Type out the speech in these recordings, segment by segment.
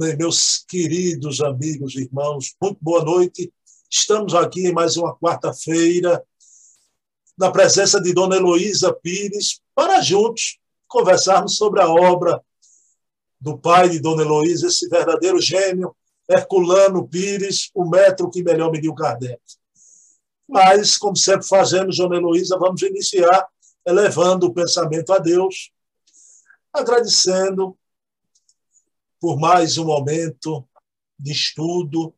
Meus queridos amigos e irmãos, muito boa noite. Estamos aqui em mais uma quarta-feira, na presença de Dona Heloísa Pires, para juntos conversarmos sobre a obra do pai de Dona Heloísa, esse verdadeiro gênio, Herculano Pires, o metro que melhor mediu Kardec. Mas, como sempre fazemos, Dona Heloísa, vamos iniciar elevando o pensamento a Deus, agradecendo por mais um momento de estudo,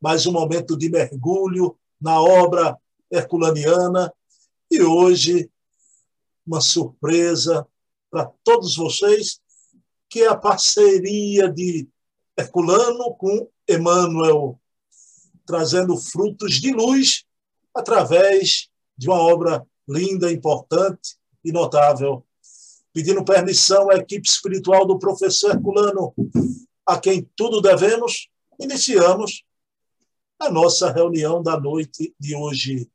mais um momento de mergulho na obra herculaniana. E hoje uma surpresa para todos vocês, que é a parceria de Herculano com Emmanuel, trazendo frutos de luz através de uma obra linda, importante e notável pedindo permissão à equipe espiritual do professor Herculano, a quem tudo devemos, iniciamos a nossa reunião da noite de hoje.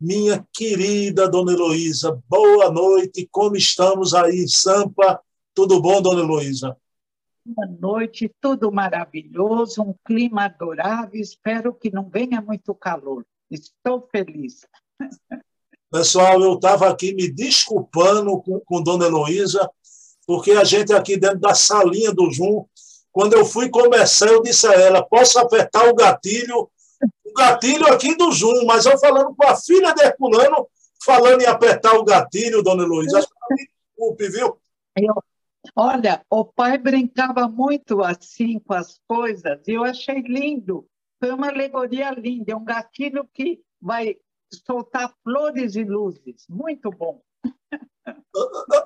Minha querida Dona Heloísa, boa noite, como estamos aí Sampa? Tudo bom, Dona Heloísa? Boa noite, tudo maravilhoso, um clima adorável, espero que não venha muito calor. Estou feliz. Pessoal, eu estava aqui me desculpando com, com Dona Heloísa, porque a gente aqui dentro da salinha do Zoom, quando eu fui começar, eu disse a ela, posso apertar o gatilho? O gatilho aqui do Zoom, mas eu falando com a filha de Herculano, falando em apertar o gatilho, Dona Heloísa. Desculpe, viu? Eu, olha, o pai brincava muito assim com as coisas, e eu achei lindo. Foi uma alegoria linda, é um gatilho que vai soltar flores e luzes. Muito bom.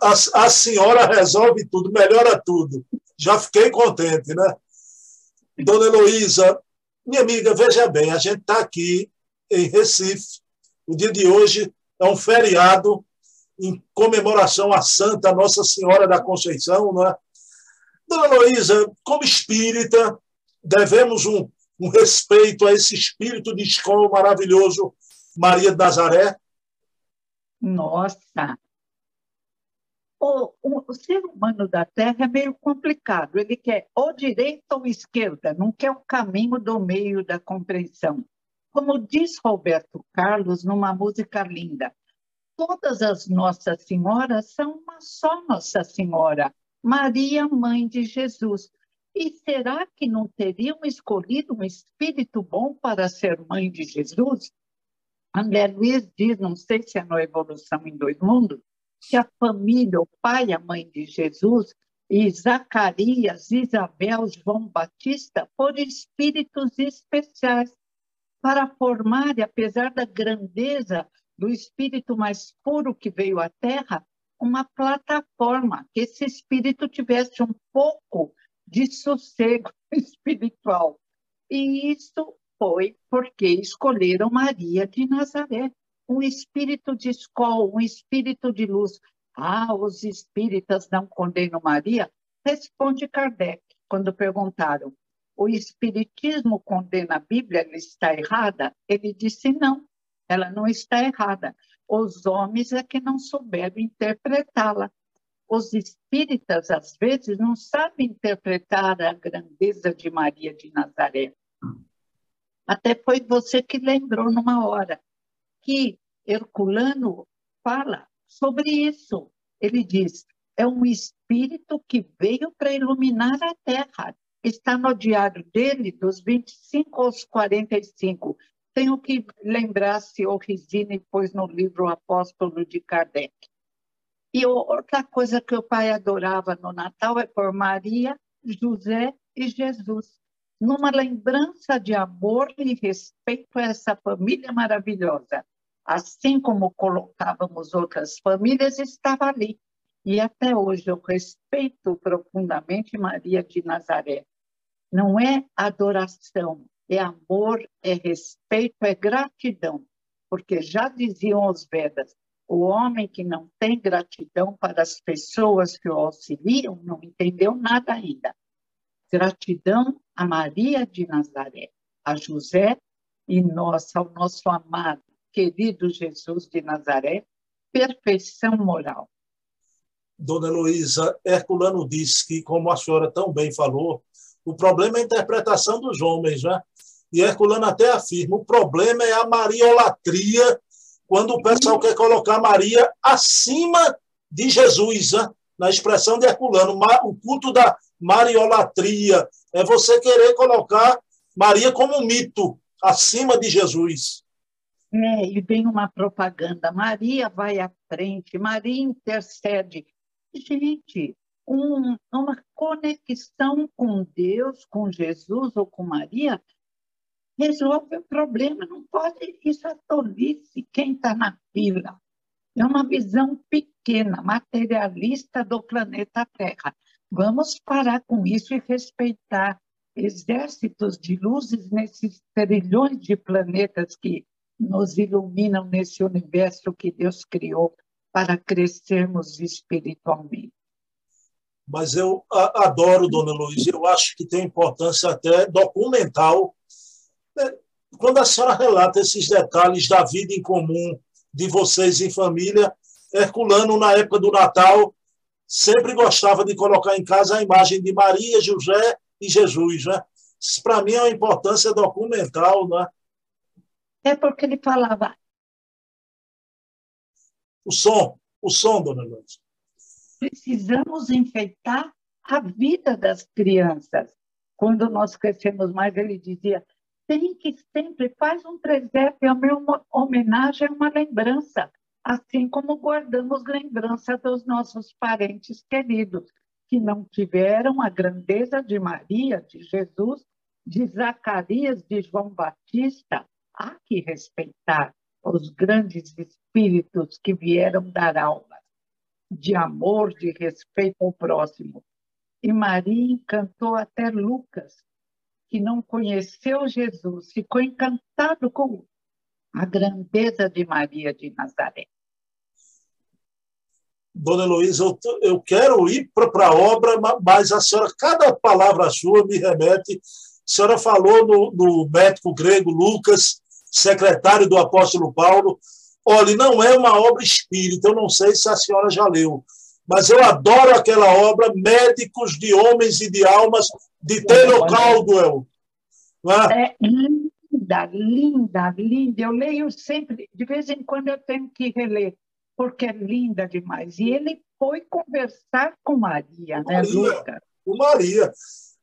A, a, senhora resolve tudo, melhora tudo. Já fiquei contente, né? Dona Heloísa, minha amiga, veja bem, a gente está aqui em Recife. O dia de hoje é um feriado em comemoração à Santa Nossa Senhora da Conceição, não é? Dona Heloísa, como espírita, devemos um, um respeito a esse espírito de escola maravilhoso Maria de Nazaré? Nossa! O, o, o, ser humano da Terra é meio complicado. Ele quer ou direita ou esquerda, não quer o caminho do meio da compreensão. Como diz Roberto Carlos numa música linda, todas as Nossas Senhoras são uma só Nossa Senhora, Maria, Mãe de Jesus. E será que não teriam escolhido um espírito bom para ser mãe de Jesus? André Luiz diz, não sei se é na Evolução em Dois Mundos, que a família, o pai e a mãe de Jesus, e Zacarias, Isabel, João Batista, foram espíritos especiais para formar, e apesar da grandeza do espírito mais puro que veio à Terra, uma plataforma, que esse espírito tivesse um pouco de sossego espiritual. E isso foi porque escolheram Maria de Nazaré, um espírito de escola, um espírito de luz. Ah, os espíritas não condenam Maria? Responde Kardec, quando perguntaram: o espiritismo condena a Bíblia, ela está errada? Ele disse: não, ela não está errada. Os homens é que não souberam interpretá-la. Os espíritas, às vezes, não sabem interpretar a grandeza de Maria de Nazaré. Até foi você que lembrou numa hora que Herculano fala sobre isso. Ele diz: é um espírito que veio para iluminar a terra. Está no diário dele, dos 25 aos 45. Tenho que lembrar se o Risine pôs no livro Apóstolo de Kardec. E outra coisa que o pai adorava no Natal é por Maria, José e Jesus numa lembrança de amor e respeito a essa família maravilhosa. Assim como colocávamos outras famílias, estava ali. E até hoje eu respeito profundamente Maria de Nazaré. Não é adoração, é amor, é respeito, é gratidão. Porque já diziam os Vedas, o homem que não tem gratidão para as pessoas que o auxiliam não entendeu nada ainda. Gratidão a Maria de Nazaré, a José e nós, ao nosso amado, querido Jesus de Nazaré, perfeição moral. Dona Heloísa, Herculano disse que, como a senhora tão bem falou, o problema é a interpretação dos homens, né? E Herculano até afirma: o problema é a mariolatria, quando o pessoal quer colocar Maria acima de Jesus, né? na expressão de Herculano, o culto da mariolatria é você querer colocar Maria como um mito acima de Jesus. É, e vem uma propaganda: Maria vai à frente, Maria intercede. Gente, um, uma conexão com Deus, com Jesus ou com Maria, resolve o problema. Não pode, isso é tolice quem está na fila. É uma visão pequena, materialista do planeta Terra. Vamos parar com isso e respeitar exércitos de luzes nesses trilhões de planetas que nos iluminam nesse universo que Deus criou para crescermos espiritualmente. Mas eu adoro, dona Luiz, eu acho que tem importância até documental. Né? Quando a senhora relata esses detalhes da vida em comum de vocês em família, Herculano, na época do Natal, sempre gostava de colocar em casa a imagem de Maria, José e Jesus. Né? Isso, para mim, é uma importância documental. Né? É porque ele falava. O som, o som, dona Luiz. Precisamos enfeitar a vida das crianças. Quando nós crescemos mais, ele dizia: tem que sempre faz um presépio, é uma homenagem, uma lembrança, assim como guardamos lembrança dos nossos parentes queridos que não tiveram a grandeza de Maria, de Jesus, de Zacarias, de João Batista, há que respeitar os grandes espíritos que vieram dar aula de amor, de respeito ao próximo. E Maria encantou até Lucas, que não conheceu Jesus, ficou encantado com a grandeza de Maria de Nazaré. Dona Heloísa, eu, eu quero ir para a obra, mas a senhora, cada palavra sua me remete. A senhora falou no, no médico grego Lucas, secretário do apóstolo Paulo. Olha, não é uma obra espírita, eu não sei se a senhora já leu, mas eu adoro aquela obra Médicos de Homens e de Almas, de Taylor Caldwell. É? é linda, linda, linda. Eu leio sempre, de vez em quando eu tenho que reler, porque é linda demais. E ele foi conversar com Maria, né, Maria, Lucas? Com Maria.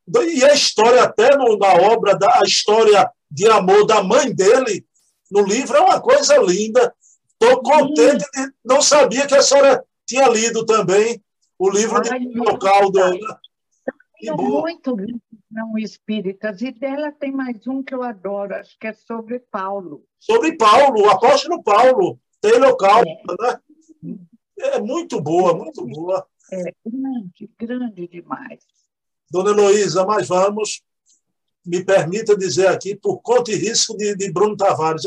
E a história, até no, na obra, da, a história de amor da mãe dele, no livro, é uma coisa linda. Estou contente de. Não sabia que a senhora tinha lido também o livro Ai, de local do. Muito lindo, não espíritas. E dela tem mais um que eu adoro, acho que é sobre Paulo. Sobre Paulo, o apóstolo Paulo. Tem local, é. né? É muito boa, muito boa. É grande, grande demais. Dona Heloísa, mas vamos me permita dizer aqui, por conta e risco de, de Bruno Tavares,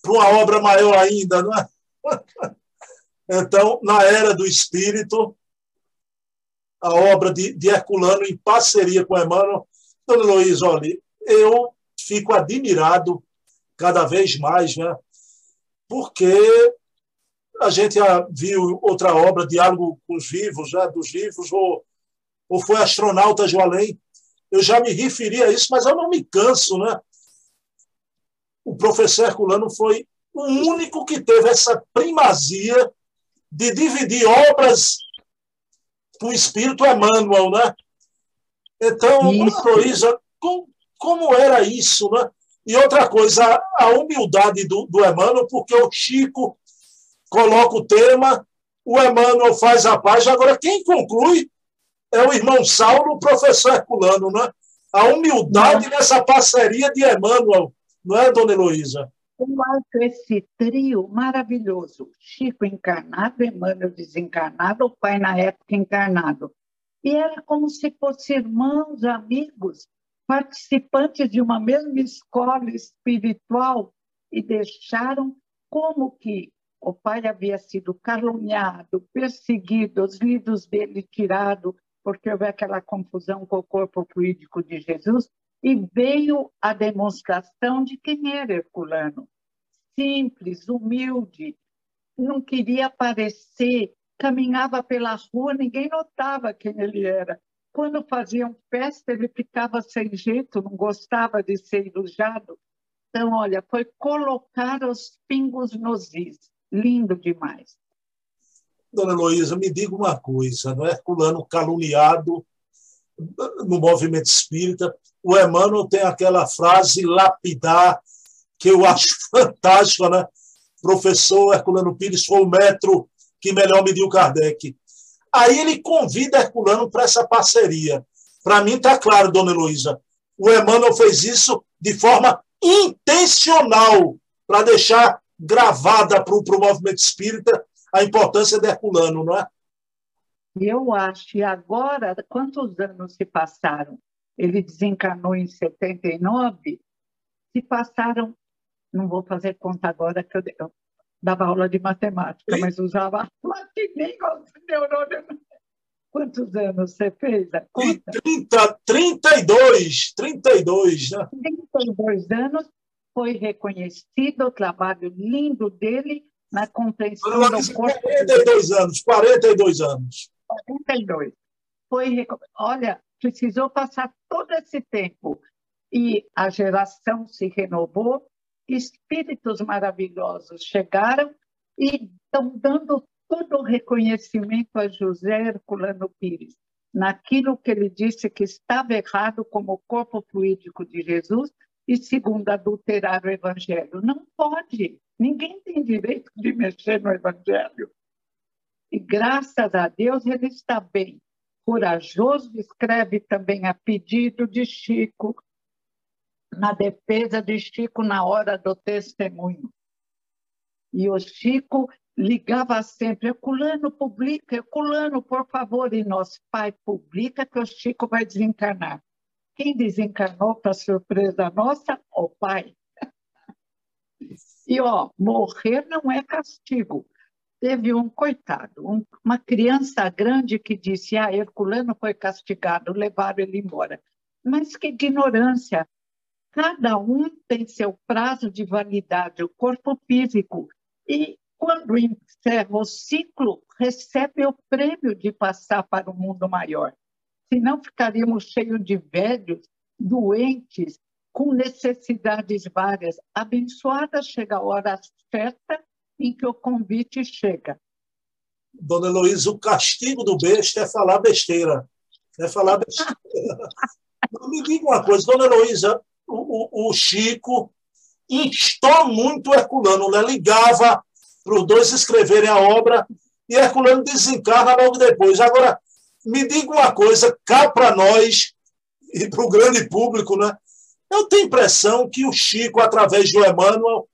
para uma obra maior ainda, não é? Então, na era do Espírito, a obra de, de Herculano em parceria com Emmanuel, Dona Luiz, olha, eu fico admirado cada vez mais, né? Porque a gente já viu outra obra, Diálogo com os Vivos, né? dos vivos, ou, ou foi Astronauta de Além, eu já me referi a isso, mas eu não me canso, né? O professor Herculano foi o único que teve essa primazia de dividir obras com o espírito Emmanuel, né? Então, Luísa, como, como era isso, né? E outra coisa, a humildade do, do Emmanuel, porque o Chico coloca o tema, o Emmanuel faz a página, agora quem conclui é o irmão Saulo, o professor Herculano, né? A humildade nessa parceria de Emmanuel, não é, dona Heloísa? Eu acho esse trio maravilhoso. Chico encarnado, Emmanuel desencarnado, o pai na época encarnado. E era como se fossem irmãos, amigos, participantes de uma mesma escola espiritual e deixaram como que o pai havia sido caluniado, perseguido, os livros dele tirados, porque houve aquela confusão com o corpo fluídico de Jesus, e veio a demonstração de quem era Herculano. Simples, humilde, não queria parecer caminhava pela rua, ninguém notava quem ele era. Quando faziam festa, ele ficava sem jeito, não gostava de ser elogiado. Então, olha, foi colocar os pingos nos is. Lindo demais. Dona Heloísa, me diga uma coisa, não é Herculano caluniado no movimento espírita, o Emmanuel tem aquela frase lapidar que eu acho fantástica, né? Professor Herculano Pires foi o metro que melhor mediu Kardec. Aí ele convida Herculano para essa parceria. Para mim está claro, dona Heloísa, o Emmanuel fez isso de forma intencional para deixar gravada para o movimento espírita a importância de Herculano, não é? Eu acho, e agora, quantos anos se passaram? Ele desencarnou em 79, se passaram, não vou fazer conta agora, que eu, dava aula de matemática, mas usava nem os neurônios. Quantos anos você fez? A conta? 30, 32, 32, né? 32 anos, foi reconhecido o trabalho lindo dele na compreensão do corpo. 42 anos, 42 anos. 42. Foi, olha, precisou passar todo esse tempo e a geração se renovou, espíritos maravilhosos chegaram e estão dando todo o reconhecimento a José Herculano Pires, naquilo que ele disse que estava errado como corpo fluídico de Jesus e segundo adulterar o evangelho. Não pode. Ninguém tem direito de mexer no evangelho. E graças a Deus ele está bem. Corajoso, escreve também a pedido de Chico, na defesa de Chico na hora do testemunho. E o Chico ligava sempre, Herculano, publica, Herculano, por favor, e nosso pai publica que o Chico vai desencarnar. Quem desencarnou, para surpresa nossa, o pai. E, ó, morrer não é castigo. Teve um coitado, um, uma criança grande que disse: Ah, Herculano foi castigado, levaram ele embora. Mas que ignorância! Cada um tem seu prazo de validade, o corpo físico. E quando encerra o ciclo, recebe o prêmio de passar para o mundo maior. Senão ficaríamos cheios de velhos, doentes, com necessidades várias. Abençoada chega a hora certa em que o convite chega. Dona Heloísa, o castigo do besta é falar besteira. É falar besteira. Me diga uma coisa, Dona Heloísa, o, o, Chico instou muito Herculano, né? ligava para os dois escreverem a obra e Herculano desencarna logo depois. Agora, me diga uma coisa, cá para nós e para o grande público, né? Eu tenho a impressão que o Chico, através do Emmanuel,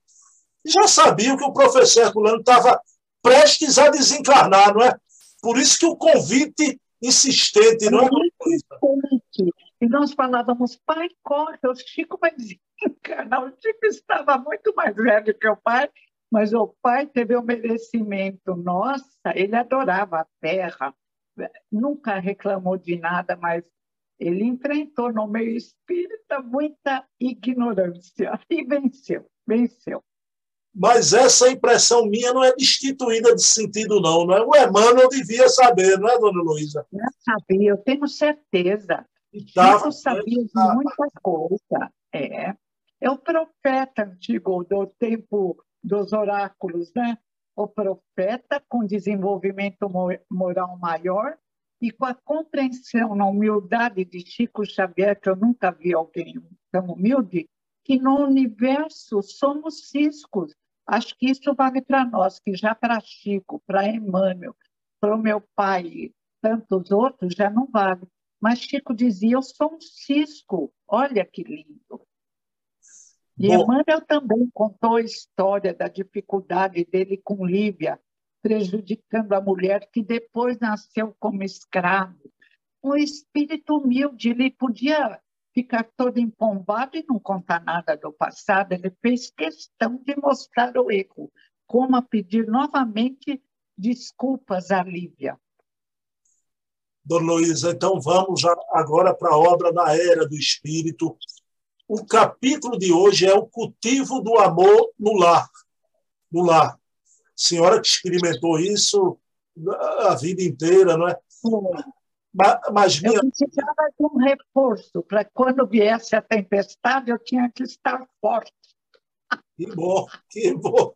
já sabia que o professor Herculano estava prestes a desencarnar, não é? Por isso que o convite insistente, não é? E nós falávamos, pai, corre, o Chico vai desencarnar. O Chico estava muito mais velho que o pai, mas o pai teve o merecimento. Nossa, ele adorava a terra, nunca reclamou de nada, mas ele enfrentou no meio espírita muita ignorância e venceu, venceu. Mas essa impressão minha não é destituída de sentido, não. não é? O Emmanuel devia saber, não é, dona Luísa? Eu sabia, eu tenho certeza. Eu sabia de muita coisa. É. é o profeta antigo do tempo dos oráculos, né? O profeta com desenvolvimento moral maior e com a compreensão na humildade de Chico Xavier, que eu nunca vi alguém tão humilde, que no universo somos ciscos. Acho que isso vale para nós, que já para Chico, para Emmanuel, para o meu pai e tantos outros, já não vale. Mas Chico dizia: Eu sou um cisco, olha que lindo. E Bom... Emmanuel também contou a história da dificuldade dele com Lívia, prejudicando a mulher que depois nasceu como escravo. Um espírito humilde, ele podia ficar todo empombado e não contar nada do passado, ele fez questão de mostrar o erro, como a pedir novamente desculpas a Lívia. Dona Luísa, então vamos agora para a obra da Era do Espírito. O capítulo de hoje é o cultivo do amor no lar. No lar senhora que experimentou isso a vida inteira, não é? Mas, mas minha... Eu precisava de um reforço para quando viesse a tempestade, eu tinha que estar forte. Que bom, que bom.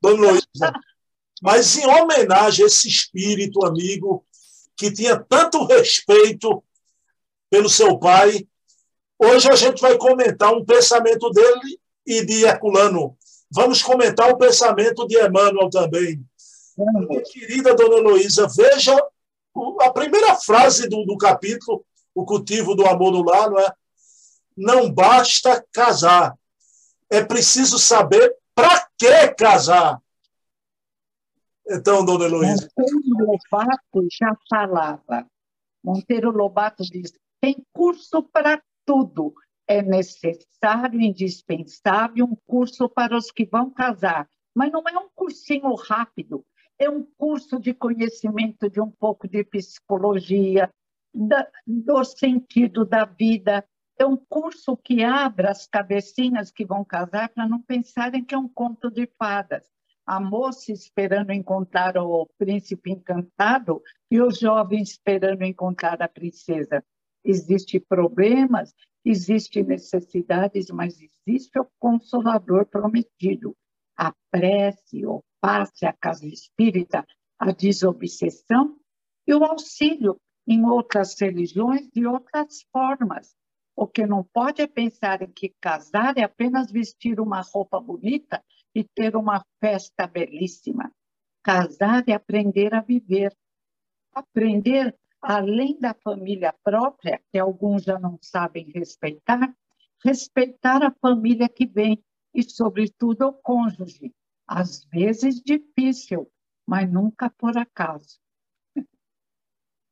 Dona Luísa, mas em homenagem a esse espírito amigo que tinha tanto respeito pelo seu pai, hoje a gente vai comentar um pensamento dele e de Herculano. Vamos comentar o pensamento de Emmanuel também. Minha querida Dona Heloísa, veja a primeira frase do, do capítulo, O Cultivo do Amor no Lar, não é? Não basta casar, é preciso saber para que casar. Então, Dona Heloísa. Monteiro Lobato já falava. Monteiro Lobato diz: tem curso para tudo. É necessário, indispensável, um curso para os que vão casar. Mas não é um cursinho rápido, é um curso de conhecimento de um pouco de psicologia, da, do sentido da vida. É um curso que abre as cabecinhas que vão casar para não pensarem que é um conto de fadas a moça esperando encontrar o príncipe encantado e o jovem esperando encontrar a princesa. Existem problemas, existem necessidades, mas existe o consolador prometido. A prece, o passe, a casa espírita, a desobsessão e o auxílio em outras religiões de outras formas. O que não pode é pensar em que casar é apenas vestir uma roupa bonita e ter uma festa belíssima. Casar é aprender a viver. Aprender, além da família própria, que alguns já não sabem respeitar, respeitar a família que vem e, sobretudo, o cônjuge. Às vezes difícil, mas nunca por acaso.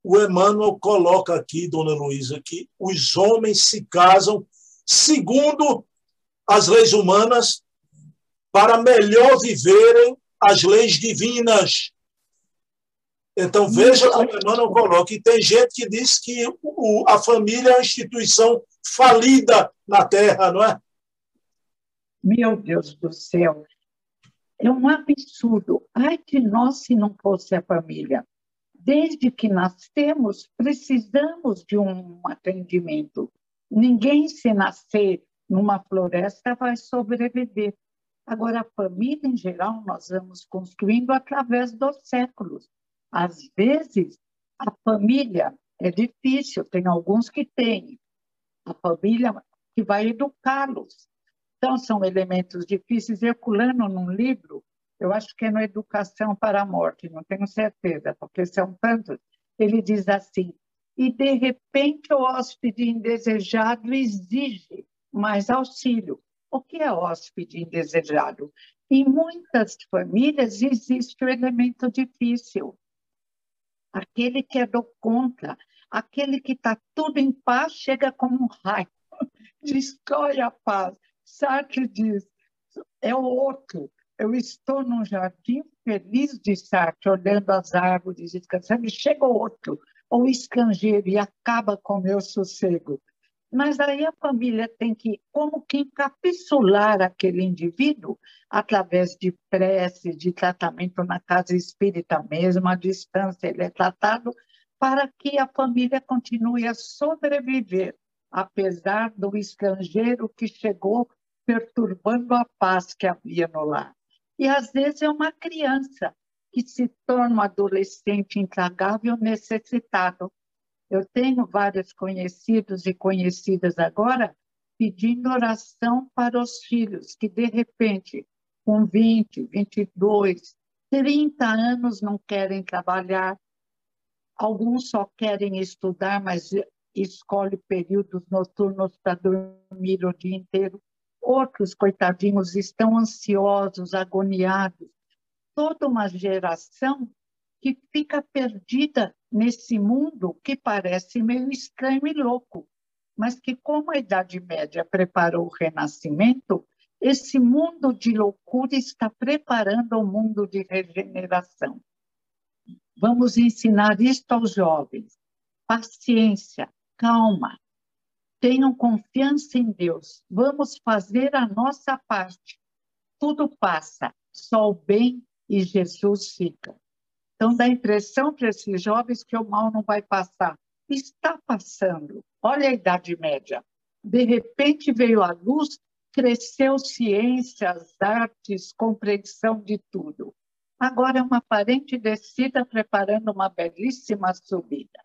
O Emmanuel coloca aqui, dona Luísa, que os homens se casam segundo as leis humanas para melhor viverem as leis divinas. Então, veja como Emmanuel coloca. E tem gente que diz que o, a família é uma instituição falida na Terra, não é? Meu Deus do céu. É um absurdo. Ai de nós se não fosse a família. Desde que nascemos, precisamos de um atendimento. Ninguém, se nascer numa floresta, vai sobreviver. Agora, a família, em geral, nós vamos construindo através dos séculos. Às vezes, a família é difícil, tem alguns que têm. A família que vai educá-los. Então, são elementos difíceis. Herculano, num livro, eu acho que é no Educação para a Morte, não tenho certeza, porque são tantos, ele diz assim, e de repente o hóspede indesejado exige mais auxílio. O que é hóspede indesejado? Em muitas famílias existe o elemento difícil. Aquele que é do contra, aquele que está tudo em paz, chega como um raio, destrói a paz. Sartre diz, é o outro. Eu estou num jardim feliz de Sartre, olhando as árvores, descansando, e chega o outro, ou estrangeiro, e acaba com o meu sossego. Mas aí a família tem que, como que encapsular aquele indivíduo através de prece, de tratamento na casa espírita mesmo, à distância ele é tratado, para que a família continue a sobreviver, apesar do estrangeiro que chegou perturbando a paz que havia no lar. E às vezes é uma criança que se torna um adolescente intragável necessitado eu tenho vários conhecidos e conhecidas agora pedindo oração para os filhos que, de repente, com 20, 22, 30 anos não querem trabalhar, alguns só querem estudar, mas escolhe períodos noturnos para dormir o dia inteiro. Outros, coitadinhos, estão ansiosos, agoniados. Toda uma geração que fica perdida nesse mundo que parece meio estranho e louco, mas que, como a Idade Média preparou o Renascimento, esse mundo de loucura está preparando o mundo de regeneração. Vamos ensinar isto aos jovens. Paciência, calma, tenham confiança em Deus. Vamos fazer a nossa parte. Tudo passa, só o bem e Jesus fica. Então, dá a impressão para esses jovens que o mal não vai passar. Está passando. Olha a Idade Média. De repente veio a luz, cresceu ciências, artes, compreensão de tudo. Agora é uma aparente descida preparando uma belíssima subida.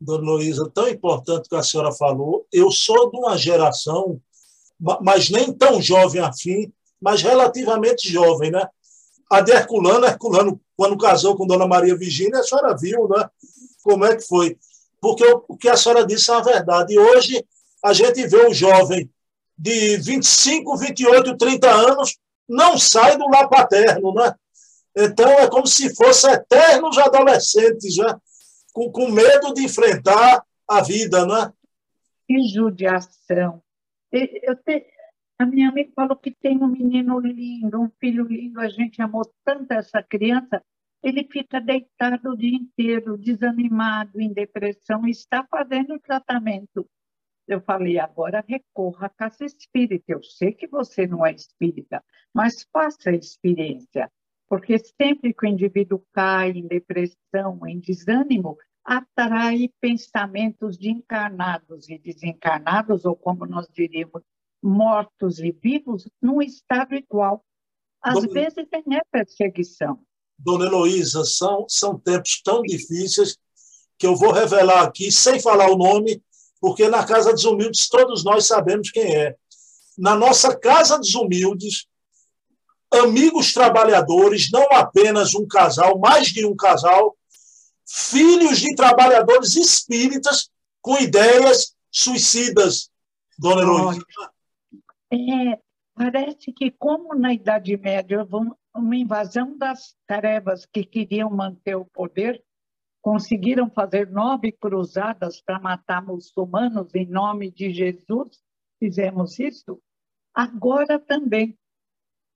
Dona Luísa, tão importante que a senhora falou, eu sou de uma geração, mas nem tão jovem afim, mas relativamente jovem, né? A de Herculano, Herculano, quando casou com Dona Maria Virgínia, a senhora viu, né? Como é que foi? Porque o que a senhora disse é a verdade. E hoje a gente vê um jovem de 25, 28, 30 anos não sai do lar paterno, né? Então é como se fossem eternos adolescentes, né? Com, com medo de enfrentar a vida, né? Que judiação. Eu te... A minha amiga falou que tem um menino lindo, um filho lindo, a gente amou tanto essa criança, ele fica deitado o dia inteiro, desanimado, em depressão, e está fazendo tratamento. Eu falei, agora recorra à casa espírita. Eu sei que você não é espírita, mas faça a experiência, porque sempre que o indivíduo cai em depressão, em desânimo, atrai pensamentos de encarnados e desencarnados, ou como nós diríamos, mortos e vivos, num estado igual. Às Dona, vezes tem é perseguição. Dona Heloísa, são, são tempos tão difíceis que eu vou revelar aqui, sem falar o nome, porque na Casa dos Humildes todos nós sabemos quem é. Na nossa Casa dos Humildes, amigos trabalhadores, não apenas um casal, mais de um casal, filhos de trabalhadores espíritas com ideias suicidas, dona Heloísa. É, parece que, como na Idade Média, uma invasão das tarefas que queriam manter o poder conseguiram fazer nove cruzadas para matar muçulmanos em nome de Jesus, fizemos isso. Agora também,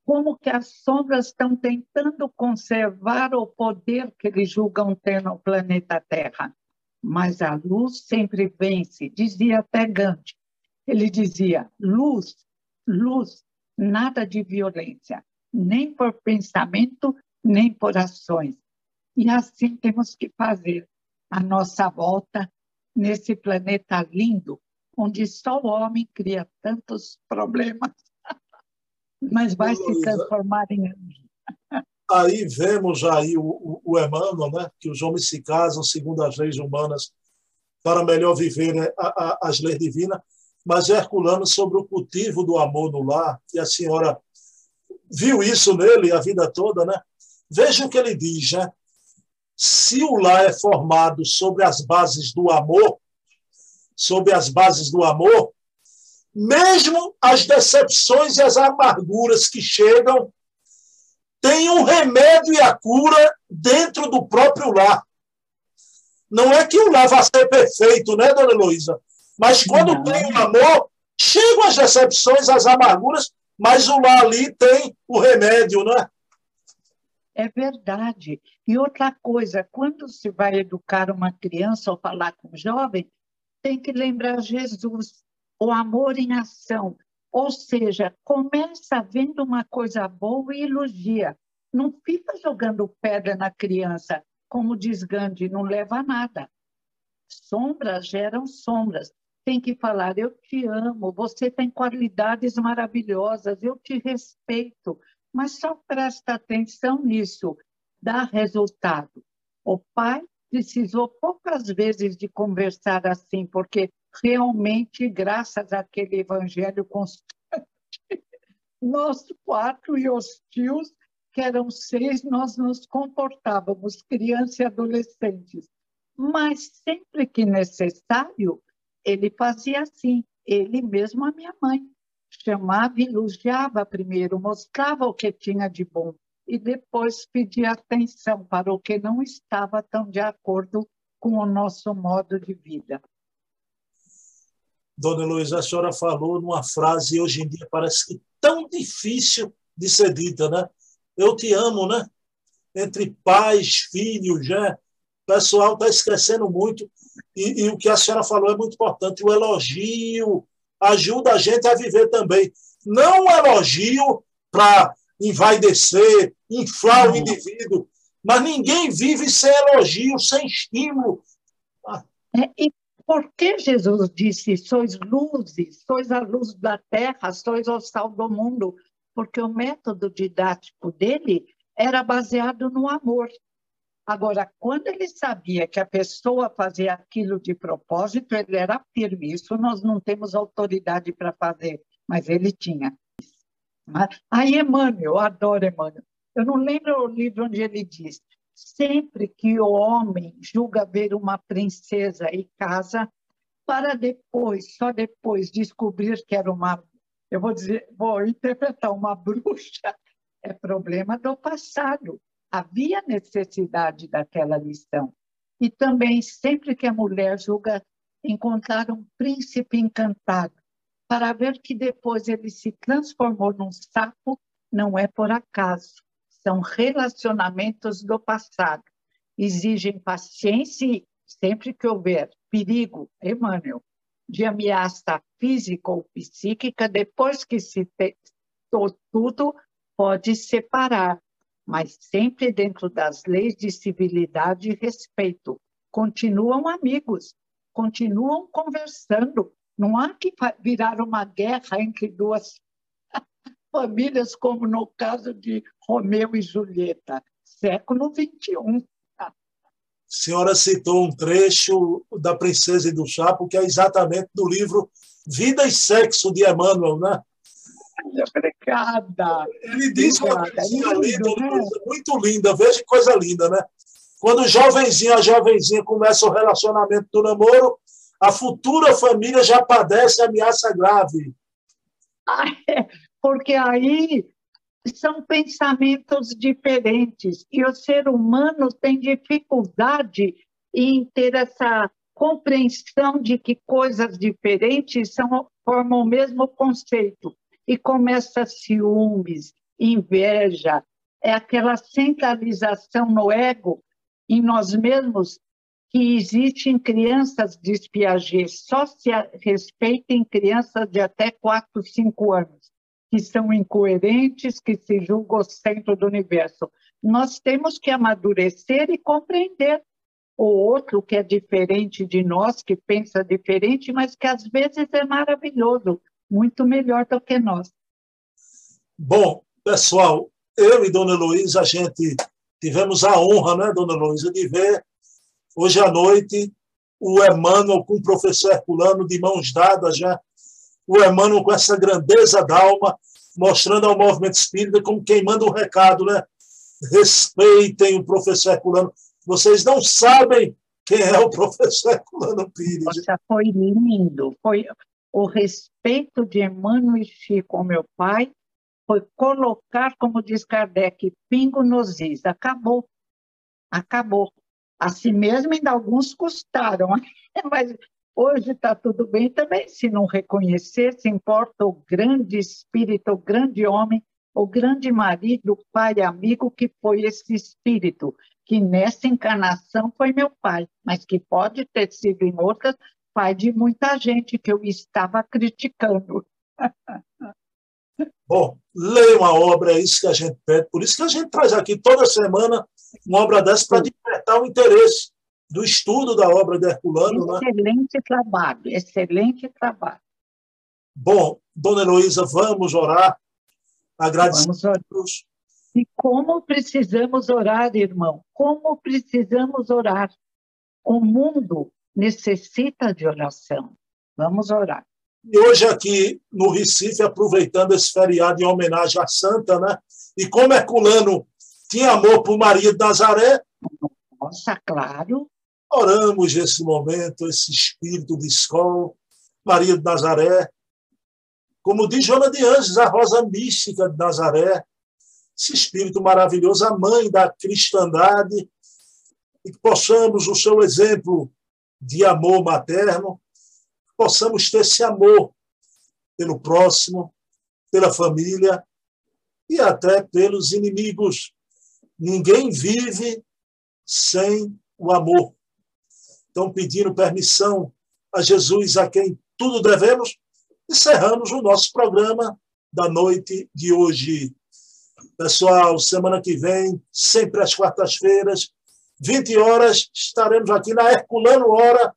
como que as sombras estão tentando conservar o poder que eles julgam ter no planeta Terra. Mas a luz sempre vence, dizia até Gandhi. Ele dizia: luz, luz, nada de violência, nem por pensamento, nem por ações. E assim temos que fazer a nossa volta nesse planeta lindo, onde só o homem cria tantos problemas, mas vai se transformar em anjo. Aí vemos aí o, o, o Emmanuel, né, que os homens se casam segundo as leis humanas para melhor viver né, a, a, as leis divinas, mas Herculano sobre o cultivo do amor no lar, que a senhora viu isso nele a vida toda, né? Veja o que ele diz, né? se o lar é formado sobre as bases do amor, sobre as bases do amor, mesmo as decepções e as amarguras que chegam, tem um remédio e a cura dentro do próprio lar. Não é que o lar vá ser perfeito, né, dona Heloísa? Mas quando tem o amor, chegam as decepções, as amarguras, mas o lar ali tem o remédio, né? É verdade. E outra coisa, quando se vai educar uma criança ou falar com um jovem, tem que lembrar Jesus, o amor em ação. Ou seja, começa vendo uma coisa boa e elogia. Não fica jogando pedra na criança, como diz Gandhi, não leva a nada. Sombras geram sombras. Tem que falar: eu te amo, você tem qualidades maravilhosas, eu te respeito, mas só presta atenção nisso, dá resultado. O pai precisou poucas vezes de conversar assim, porque realmente, graças àquele evangelho constante, nós quatro e os tios, que eram seis, nós nos comportávamos, crianças e adolescentes. Mas sempre que necessário, ele fazia assim, ele mesmo a minha mãe chamava elogiava primeiro, mostrava o que tinha de bom e depois pedia atenção para o que não estava tão de acordo com o nosso modo de vida. Dona Luísa, a senhora falou numa frase hoje em dia parece que tão difícil de ser dita, né? Eu te amo, né? Entre pais, filhos, já. O pessoal está esquecendo muito. E, e, o que a senhora falou é muito importante: o elogio, ajuda a gente a viver também. Não um elogio para envaidecer, inflar o indivíduo, Mas ninguém vive sem elogio, sem estímulo. É, e por que Jesus disse: sois luzes, sois a luz da terra, sois o sal do mundo? Porque o método didático dele era baseado no amor. Agora, quando ele sabia que a pessoa fazia aquilo de propósito, ele era firme. Isso nós não temos autoridade para fazer, mas ele tinha. Aí, Emmanuel, eu adoro Emmanuel. Eu não lembro o livro onde ele diz: sempre que o homem julga ver uma princesa e casa, para depois, só depois, descobrir que era uma, eu vou dizer, vou interpretar uma bruxa, é problema do passado havia necessidade daquela lição. E também, sempre que a mulher julga encontrar um príncipe encantado, para ver que depois ele se transformou num sapo, não é por acaso. São relacionamentos do passado. Exigem paciência e, sempre que houver perigo, Emmanuel, de ameaça física ou psíquica, depois que se testou tudo, pode separar mas sempre dentro das leis de civilidade e respeito. Continuam amigos, continuam conversando. Não há que virar uma guerra entre duas famílias, como no caso de Romeu e Julieta, século XXI. A senhora citou um trecho da Princesa e do Chapo, que é exatamente do livro Vida e Sexo de Emmanuel, né? Obrigada. Ele diz uma coisinha linda, né? muito linda, veja que coisa linda, né? Quando o jovenzinho, a jovenzinha começa o relacionamento do namoro, a futura família já padece ameaça grave. Ah, é, porque aí são pensamentos diferentes e o ser humano tem dificuldade em ter essa compreensão de que coisas diferentes são, formam o mesmo conceito e começa ciúmes, inveja, é aquela centralização no ego, em nós mesmos, que existe em crianças Piaget, só se respeita em crianças de até 4, 5 anos, que são incoerentes, que se julgam o centro do universo. Nós temos que amadurecer e compreender o outro que é diferente de nós, que pensa diferente, mas que às vezes é maravilhoso, muito melhor do que nós. Bom, pessoal, eu e Dona Heloísa, a gente tivemos a honra, né, Dona Heloísa, de ver hoje à noite o Emmanuel com o professor Herculano de mãos dadas já, o Emmanuel com essa grandeza da alma, mostrando ao movimento espírita como quem manda um recado, né? Respeitem o professor Herculano. Vocês não sabem quem é o professor Herculano Pires. Nossa, foi lindo. Foi, o respeito de Emmanuel e Chico, meu pai, foi colocar, como diz Kardec, pingo nos is. Acabou. Acabou. Assim mesmo, ainda alguns custaram, mas hoje está tudo bem também. Se não reconhecer, se importa o grande espírito, o grande homem, o grande marido, pai, amigo que foi esse espírito, que nessa encarnação foi meu pai, mas que pode ter sido em outras pai de muita gente que eu estava criticando. Bom, leiam a obra, é isso que a gente pede. Por isso que a gente traz aqui toda semana uma obra dessa para despertar o interesse do estudo da obra de Herculano. Né? Excelente né? trabalho, excelente trabalho. Bom, Dona Heloísa, vamos orar. Agradecemos. E como precisamos orar, irmão? Como precisamos orar? O mundo necessita de oração. Vamos orar. E hoje aqui no Recife, aproveitando esse feriado em homenagem à Santa, né? E como Herculano tinha amor por Maria de Nazaré. Nossa, claro. Oramos nesse momento, esse espírito de escola, Maria de Nazaré. Como diz Joana de Anjos, a rosa mística de Nazaré, esse espírito maravilhoso, a mãe da cristandade, e que possamos, o seu exemplo de amor materno, possamos ter esse amor pelo próximo, pela família e até pelos inimigos. Ninguém vive sem o amor. Então, pedindo permissão a Jesus, a quem tudo devemos, encerramos o nosso programa da noite de hoje. Pessoal, semana que vem, sempre às quartas-feiras, 20 horas, estaremos aqui na Herculano Hora,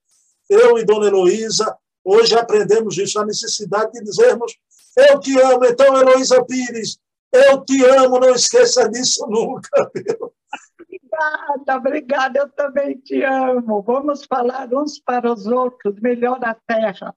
eu e Dona Heloísa. Hoje aprendemos isso, a necessidade de dizermos eu te amo. Então, Heloísa Pires, eu te amo, não esqueça disso nunca. Viu? Obrigada, obrigada, eu também te amo. Vamos falar uns para os outros, melhor a terra.